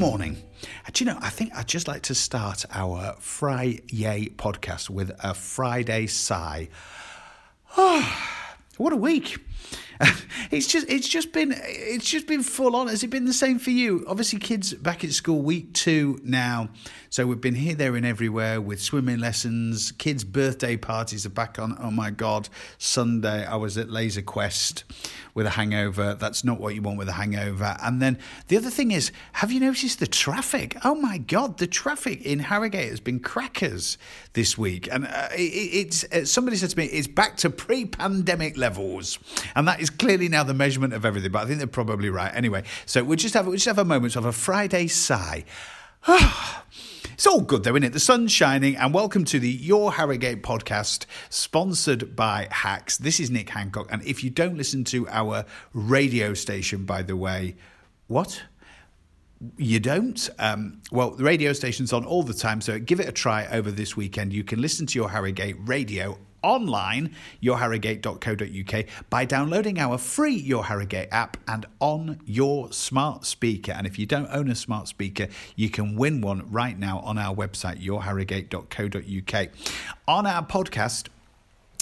morning. Do you know, I think I'd just like to start our Friday podcast with a Friday sigh. Oh, what a week. It's just it's just been it's just been full on. Has it been the same for you? Obviously, kids back at school week two now, so we've been here, there, and everywhere with swimming lessons. Kids' birthday parties are back on. Oh my god! Sunday I was at Laser Quest with a hangover. That's not what you want with a hangover. And then the other thing is, have you noticed the traffic? Oh my god, the traffic in Harrogate has been crackers this week, and uh, it, it's uh, somebody said to me it's back to pre-pandemic levels, and that is clearly now the measurement of everything. But I think they're probably right. Anyway, so we'll just have we'll just have a moment of a Friday sigh. It's all good though, isn't it? The sun's shining, and welcome to the Your Harrogate podcast, sponsored by Hacks. This is Nick Hancock, and if you don't listen to our radio station, by the way, what? You don't? Um, well, the radio station's on all the time, so give it a try over this weekend. You can listen to Your Harrogate radio online, yourharrogate.co.uk, by downloading our free Your Harrogate app and on your smart speaker. And if you don't own a smart speaker, you can win one right now on our website, yourharrogate.co.uk. On our podcast,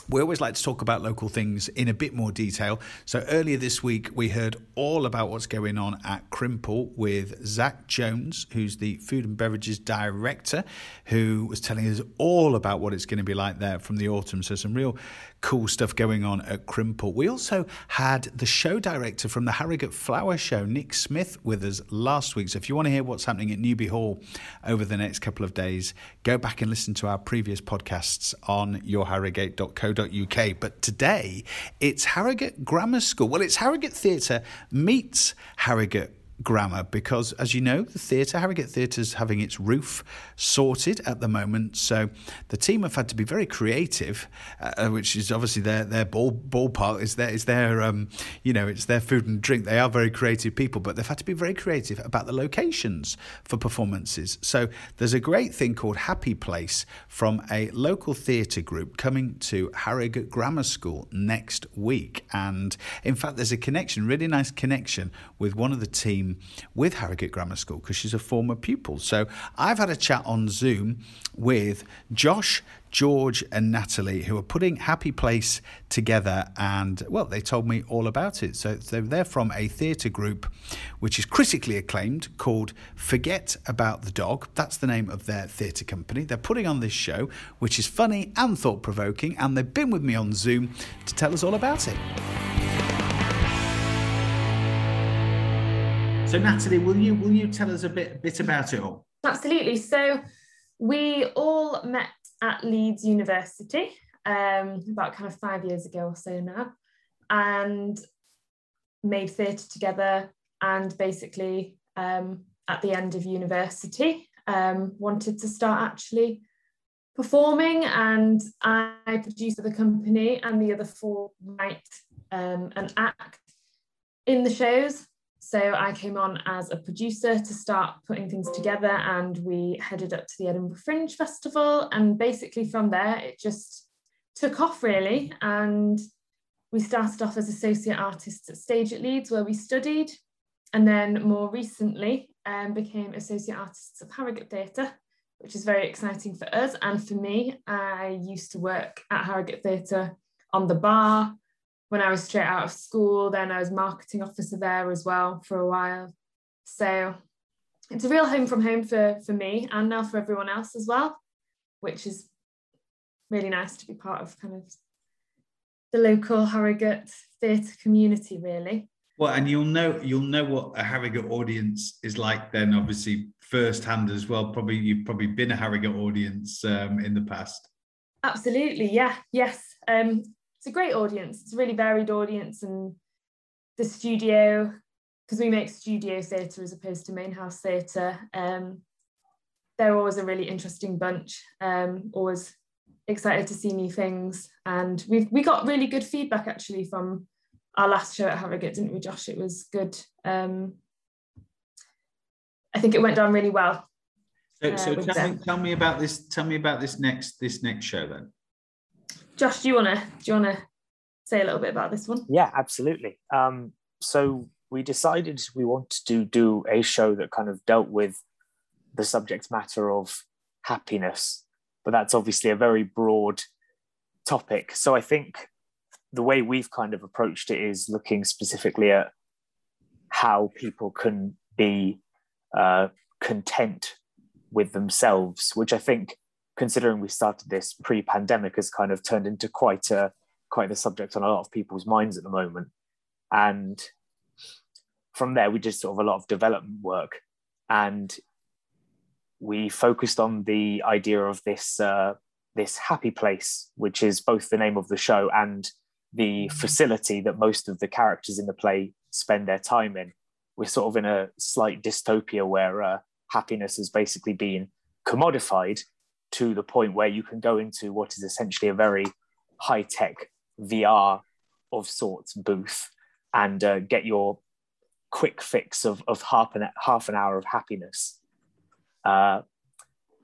we always like to talk about local things in a bit more detail. So earlier this week, we heard all about what's going on at Crimple with Zach Jones, who's the food and beverages director, who was telling us all about what it's going to be like there from the autumn. So some real cool stuff going on at Crimple. We also had the show director from the Harrogate Flower Show, Nick Smith, with us last week. So if you want to hear what's happening at Newby Hall over the next couple of days, go back and listen to our previous podcasts on yourharrogate.co.uk. But today, it's Harrogate Grammar School. Well, it's Harrogate Theatre meets Harrogate grammar because, as you know, the theatre, Harrogate Theatre, is having its roof sorted at the moment. So the team have had to be very creative, uh, which is obviously their their ball ballpark is their is their um, you know it's their food and drink. They are very creative people, but they've had to be very creative about the locations for performances. So there's a great thing called Happy Place from a local theatre group coming to Harrogate Grammar School next week, and in fact, there's a connection, really nice connection with one of the team with Harrogate Grammar School because she's a former pupil. So I've had a chat on Zoom with Josh, George, and Natalie, who are putting Happy Place together. And well, they told me all about it. So they're from a theatre group which is critically acclaimed called Forget About the Dog. That's the name of their theatre company. They're putting on this show, which is funny and thought provoking. And they've been with me on Zoom to tell us all about it. So Natalie, will you will you tell us a bit bit about it all? Absolutely. So we all met at Leeds University um, about kind of five years ago or so now, and made theatre together. And basically, um, at the end of university, um, wanted to start actually performing. And I produced the company, and the other four write um, and act in the shows. So I came on as a producer to start putting things together, and we headed up to the Edinburgh Fringe Festival. And basically, from there, it just took off really. And we started off as associate artists at Stage at Leeds, where we studied, and then more recently um, became associate artists of Harrogate Theatre, which is very exciting for us and for me. I used to work at Harrogate Theatre on the bar when I was straight out of school. Then I was marketing officer there as well for a while. So it's a real home from home for, for me and now for everyone else as well, which is really nice to be part of kind of the local Harrogate theatre community, really. Well, and you'll know you'll know what a Harrogate audience is like then, obviously firsthand as well. Probably you've probably been a Harrogate audience um, in the past. Absolutely, yeah, yes. Um, it's a great audience. It's a really varied audience, and the studio, because we make studio theatre as opposed to main house theatre. Um, they're always a really interesting bunch. Um, always excited to see new things, and we've we got really good feedback actually from our last show at Harrogate, didn't we, Josh? It was good. Um, I think it went down really well. So, so uh, tell, me, tell me about this. Tell me about this next this next show then. Josh, do you wanna do you wanna say a little bit about this one? Yeah, absolutely. Um, so we decided we wanted to do a show that kind of dealt with the subject matter of happiness, but that's obviously a very broad topic. So I think the way we've kind of approached it is looking specifically at how people can be uh, content with themselves, which I think, considering we started this pre-pandemic, has kind of turned into quite a quite the subject on a lot of people's minds at the moment. And from there, we did sort of a lot of development work, and we focused on the idea of this uh, this happy place, which is both the name of the show and the facility that most of the characters in the play spend their time in. We're sort of in a slight dystopia where uh, happiness has basically been commodified to the point where you can go into what is essentially a very high tech VR of sorts booth and uh, get your quick fix of, of half, an, half an hour of happiness. Uh,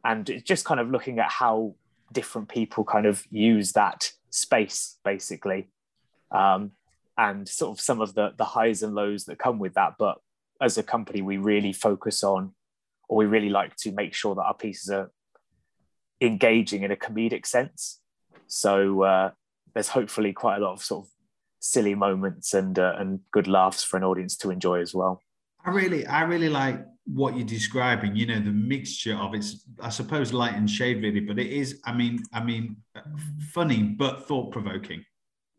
and it's just kind of looking at how different people kind of use that space basically um, and sort of some of the the highs and lows that come with that. But as a company, we really focus on, or we really like to make sure that our pieces are engaging in a comedic sense. So uh, there's hopefully quite a lot of sort of silly moments and uh, and good laughs for an audience to enjoy as well. I really, I really like what you're describing. You know, the mixture of it's, I suppose, light and shade, really, but it is. I mean, I mean, funny but thought provoking.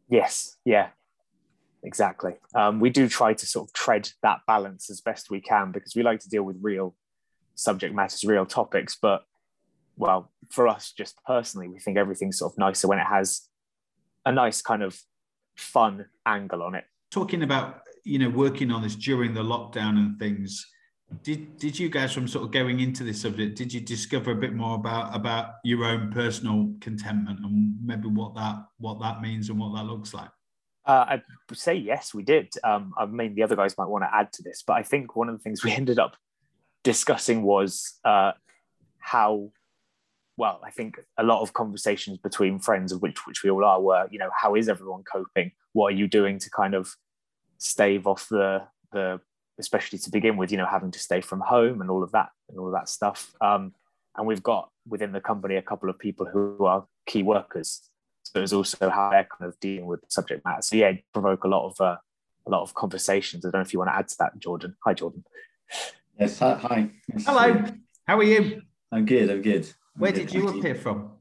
Yes, yeah, exactly. Um, we do try to sort of tread that balance as best we can because we like to deal with real subject matters, real topics. But well, for us, just personally, we think everything's sort of nicer when it has a nice kind of fun angle on it. Talking about you know working on this during the lockdown and things did did you guys from sort of going into this subject did you discover a bit more about about your own personal contentment and maybe what that what that means and what that looks like uh, i would say yes we did um, i mean the other guys might want to add to this but i think one of the things we ended up discussing was uh, how well i think a lot of conversations between friends of which which we all are were you know how is everyone coping what are you doing to kind of stave off the the especially to begin with, you know, having to stay from home and all of that and all of that stuff. Um, and we've got within the company a couple of people who are key workers. So it's also how they're kind of dealing with the subject matter. So yeah, provoke a lot of uh, a lot of conversations. I don't know if you want to add to that, Jordan. Hi, Jordan. Yes. Hi. hi. Hello. How are you? I'm good. I'm good. I'm Where did you appear from?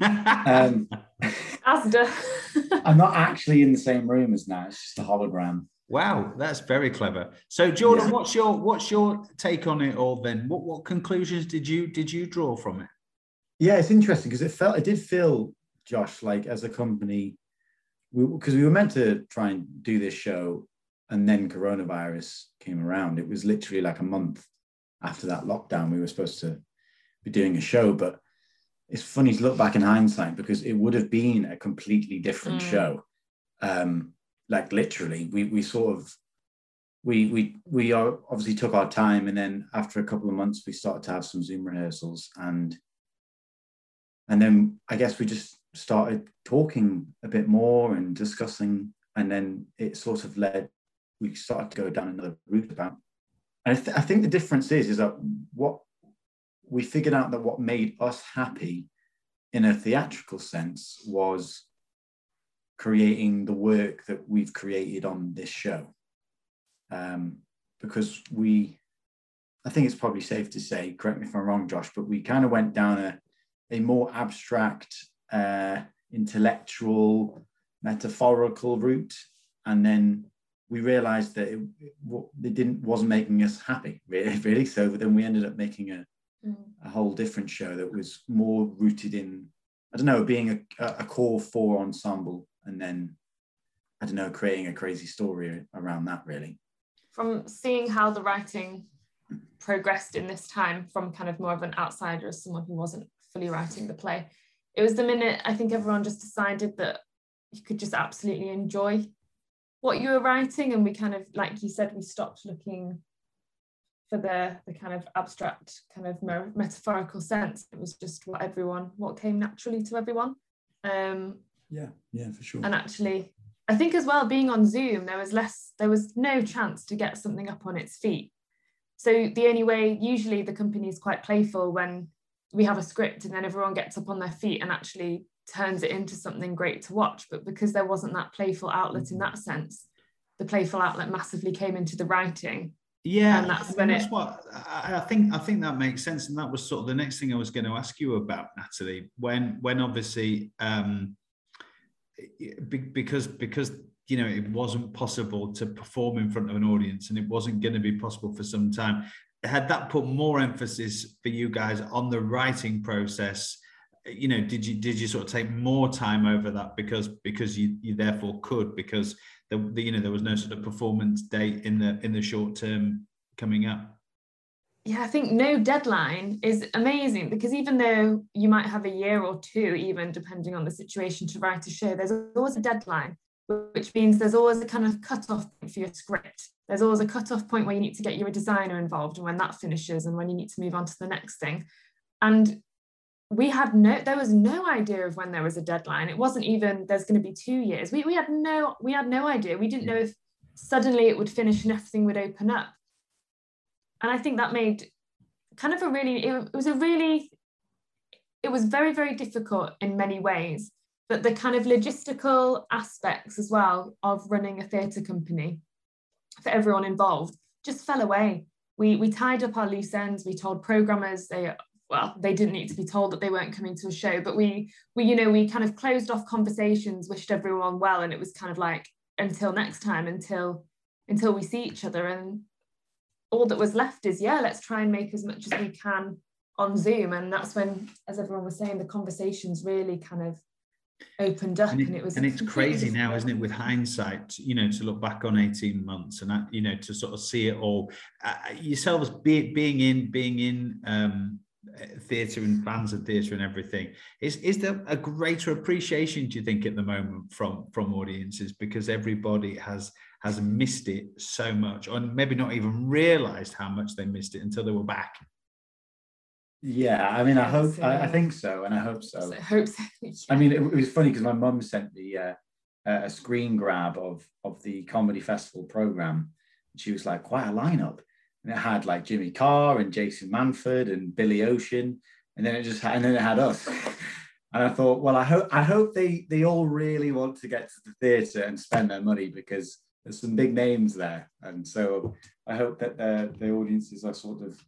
um, Asda. I'm not actually in the same room as now. It's just a hologram. Wow, that's very clever. So, Jordan, Yeah. what's your what's your take on it all? Then, what what conclusions did you did you draw from it? Yeah, it's interesting because it felt it did feel, Josh, like as a company, because we, we were meant to try and do this show, and then coronavirus came around. It was literally like a month after that lockdown. We were supposed to be doing a show, but it's funny to look back in hindsight because it would have been a completely different Mm. show. Um, like literally, we we sort of we we we are obviously took our time, and then after a couple of months, we started to have some Zoom rehearsals, and and then I guess we just started talking a bit more and discussing, and then it sort of led. We started to go down another route about, and I, th- I think the difference is is that what we figured out that what made us happy in a theatrical sense was creating the work that we've created on this show. Um, because we, I think it's probably safe to say, correct me if I'm wrong, Josh, but we kind of went down a, a more abstract, uh, intellectual, metaphorical route. And then we realized that it, it, it didn't wasn't making us happy, really, really. So then we ended up making a, A whole different show that was more rooted in I don't know being a, a core four ensemble and then I don't know creating a crazy story around that really From seeing how the writing progressed in this time, from kind of more of an outsider as someone who wasn't fully writing the play, it was the minute I think everyone just decided that you could just absolutely enjoy what you were writing. And we kind of, like you said, we stopped looking for the, the kind of abstract, kind of metaphorical sense. It was just what everyone, what came naturally to everyone. Um, yeah yeah for sure and actually I think as well, being on Zoom, there was less, there was no chance to get something up on its feet. So the only way, usually the company is quite playful when we have a script and then everyone gets up on their feet and actually turns it into something great to watch. But because there wasn't that playful outlet in that sense, the playful outlet massively came into the writing. Yeah, and that's when that's it. what I, I think. I think that makes sense, and that was sort of the next thing I was going to ask you about, Natalie. When, when obviously, um, because because you know it wasn't possible to perform in front of an audience, and it wasn't going to be possible for some time. Had that put more emphasis for you guys on the writing process? You know, did you did you sort of take more time over that because because you you therefore could because you know there was no sort of performance date in the in the short term coming up. Yeah, I think no deadline is amazing because even though you might have a year or two, even depending on the situation, to write a show, there's always a deadline, which means there's always a kind of cut-off point for your script. There's always a cut-off point where you need to get your designer involved and when that finishes and when you need to move on to the next thing. And we had no there was no idea of when there was a deadline. It wasn't even there's going to be two years. We, we had no we had no idea. We didn't know if suddenly it would finish and everything would open up. And i think that made kind of a really it, it was a really it was very very difficult in many ways but the kind of logistical aspects as well of running a theatre company for everyone involved just fell away. We we tied up our loose ends. We told programmers they well they didn't need to be told that they weren't coming to a show but we we you know we kind of closed off conversations wished everyone well and it was kind of like until next time until until we see each other. And all that was left is yeah let's try and make as much as we can on zoom. And that's when as everyone was saying the conversations really kind of opened up and it, and it was and it's crazy now isn't it with hindsight you know to look back on 18 months and that, you know to sort of see it all uh, yourselves be, being in being in um theatre and fans of theatre and everything. Is is there a greater appreciation do you think at the moment from from audiences? Because everybody has has missed it so much or maybe not even realized how much they missed it until they were back. Yeah i mean i hope I, I, think so and i hope so. I hope so yeah. i mean it, it, was funny because my mum sent me uh, a screen grab of of the comedy festival program she was like quite a lineup and it had like Jimmy Carr and Jason Manford and Billy Ocean, and then it just had, and then it had us. and I thought, well, I hope I hope they they all really want to get to the theatre and spend their money because there's some big names there, and so I hope that the the audiences are sort of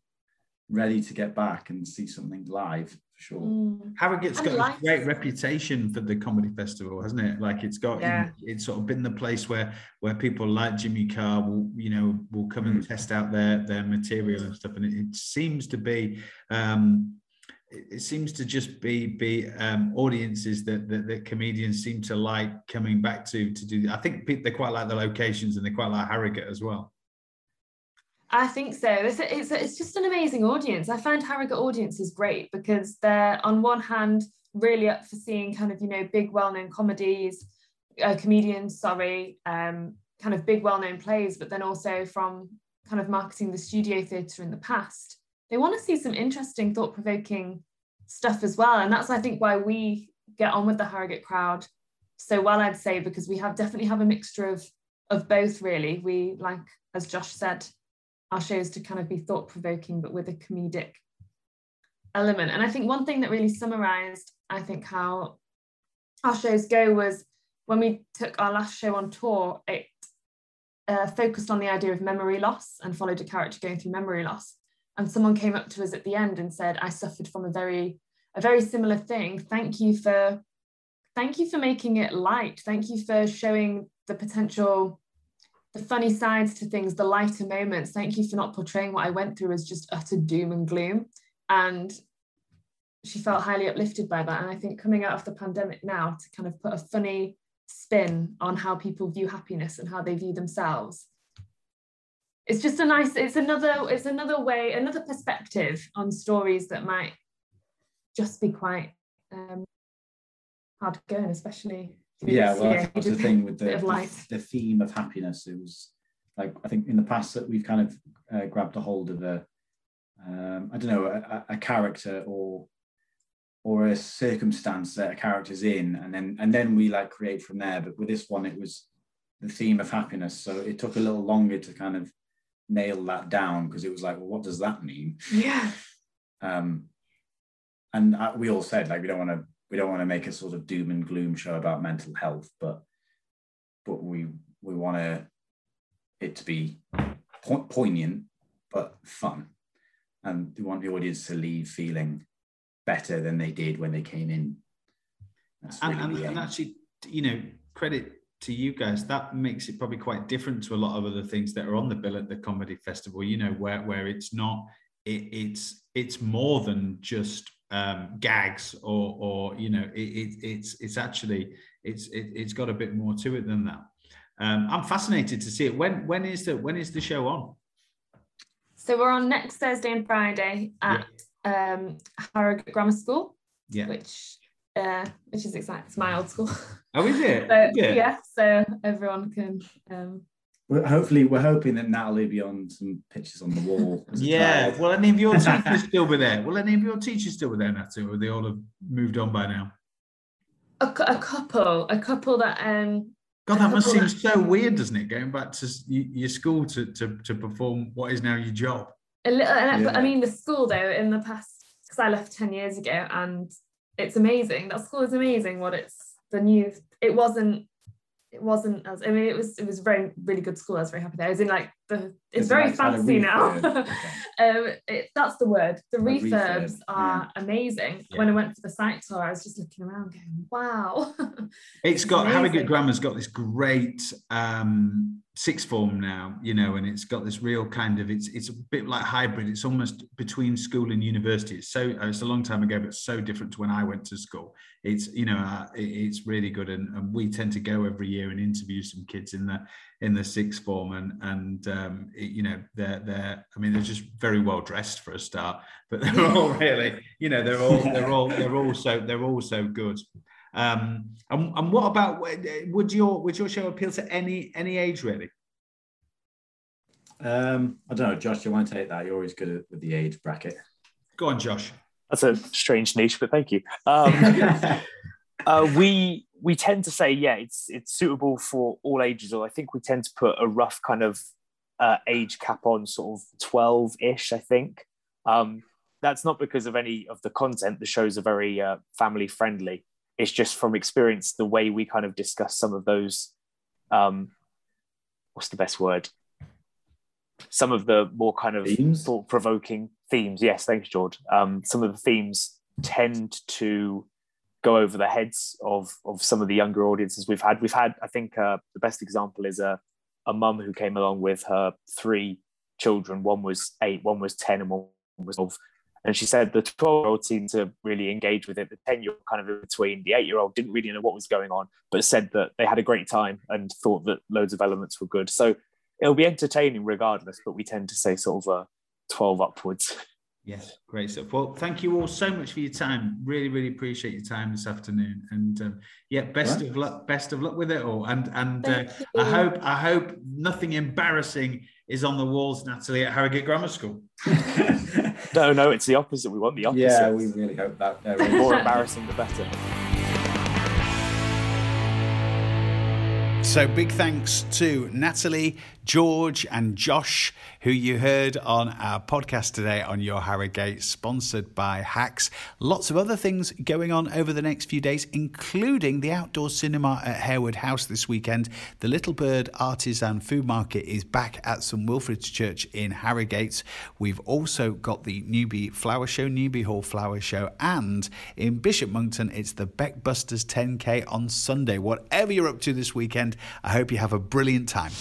ready to get back and see something live for sure. Mm. Harrogate's got like a great reputation for the comedy festival, hasn't it? Like it's got yeah. it's sort of been the place where where people like Jimmy Carr will you know will come and mm. test out their their material and stuff, and it, it seems to be. Um, it seems to just be be um, audiences that, that, that comedians seem to like coming back to to do. I think they quite like the locations and they quite like Harrogate as well. I think so. It's, it's, it's just an amazing audience. I find Harrogate audiences great because they're, on one hand, really up for seeing kind of, you know, big well known comedies, uh, comedians, sorry, um, kind of big well known plays, but then also from kind of marketing the studio theatre in the past. They want to see some interesting, thought provoking stuff as well. And that's, I think, why we get on with the Harrogate crowd so well, I'd say, because we have definitely have a mixture of of both really we like as josh said our shows to kind of be thought provoking, but with a comedic element. And I think one thing that really summarized, I think, how our shows go was when we took our last show on tour, it uh, focused on the idea of memory loss and followed a character going through memory loss. And someone came up to us at the end and said, I suffered from a very, a very similar thing. Thank you for, thank you for making it light. Thank you for showing the potential the funny sides to things, the lighter moments. Thank you for not portraying what I went through as just utter doom and gloom. And she felt highly uplifted by that. And I think coming out of the pandemic now to kind of put a funny spin on how people view happiness and how they view themselves. It's just a nice, it's another, it's another way, another perspective on stories that might just be quite um, hard going, especially yeah well yeah, that's the thing with the, the, the, theme of happiness it was like i think in the past that we've kind of uh, grabbed a hold of a um, I don't know a, a, character or or a circumstance that a character's in, and then and then we like create from there. But with this one, it was the theme of happiness, so it took a little longer to kind of nail that down because it was like, well, what does that mean? Yeah. Um, and uh, we all said like we don't want to we don't want to make a sort of doom and gloom show about mental health, but but we we want to it to be po- poignant but fun, and we want the audience to leave feeling better than they did when they came in. That's really and, and, and actually, you know, credit to you guys. That makes it probably quite different to a lot of other things that are on the bill at the comedy festival. You know, where where it's not, it, it's it's more than just um, gags or or you know, it, it, it's it's actually it's it, it's got a bit more to it than that. Um, I'm fascinated to see it. When when is the when is the show on? So we're on next Thursday and Friday at um, Harrogate Grammar School, yeah. which uh, which is exciting. It's my old school. Oh, is it? so, yeah. yeah. So everyone can. Um, hopefully, we're hoping that Natalie will be on some pictures on the wall. yeah. Will any of your teachers still be there? Will any of your teachers still be there, Natalie, or they all have moved on by now? A, a couple, a couple that um. God, that must seem so weird, doesn't it? Going back to your school to, to, to perform what is now your job. A little, yeah. I mean, the school though, in the past, because I left 10 years ago and it's amazing. That school is amazing. What it's the new, it wasn't, it wasn't as, I mean, it was, it was very, really good school. I was very happy there. I was in like the, it's, it's very fancy now. um, it, that's the word. The refurbs refurb. are yeah. amazing. Yeah. When I went for the site tour, I was just looking around going, wow. it's, it's got, amazing. Harrogate Grammar's got this great, um, sixth form now, you know, and it's got this real kind of it's it's a bit like hybrid. It's almost between school and university. It's so it's a long time ago, but so different to when I went to school. It's you know uh, it's really good, and, and, we tend to go every year and interview some kids in the in the sixth form, and and um, it, you know they're they're I mean they're just very well dressed for a start, but they're all really you know they're all they're all they're all so they're all so good. Um, and, and what about would your would your show appeal to any any age really? Um, I don't know, Josh. You want to take that? You're always good with the age bracket. Go on, Josh. That's a strange niche, but thank you. Um, uh, we we tend to say yeah, it's it's suitable for all ages. Or I think we tend to put a rough kind of uh, age cap on, sort of twelve ish. I think. Um, that's not because of any of the content. The shows are very uh, family friendly it's just from experience the way we kind of discuss some of those um what's the best word some of the more kind of thought provoking themes yes thanks george um some of the themes tend to go over the heads of of some of the younger audiences we've had we've had i think uh, the best example is a a mum who came along with her three children one was eight one was 10 and one was 12 and she said the 12 year old seemed to really engage with it. The 10 year old kind of in between, the eight year old didn't really know what was going on, but said that they had a great time and thought that loads of elements were good. So it'll be entertaining regardless, but we tend to say sort of a 12 upwards. Yes, great stuff. Well, thank you all so much for your time. Really, really appreciate your time this afternoon. And um, yeah, best right. of luck. Best of luck with it all. And and uh, I hope I hope nothing embarrassing is on the walls, Natalie, at Harrogate Grammar School. no, no, it's the opposite. We want the opposite. Yeah, we really hope that. No, the more embarrassing, the better. So, big thanks to Natalie, George, and Josh, who you heard on our podcast today on Your Harrogate, sponsored by Hacks. Lots of other things going on over the next few days, including the outdoor cinema at Harewood House this weekend. The Little Bird Artisan Food Market is back at St Wilfrid's Church in Harrogate. We've also got the Newby Flower Show, Newby Hall Flower Show, and in Bishop Monkton, it's the Beckbusters 10K on Sunday. Whatever you're up to this weekend, I hope you have a brilliant time.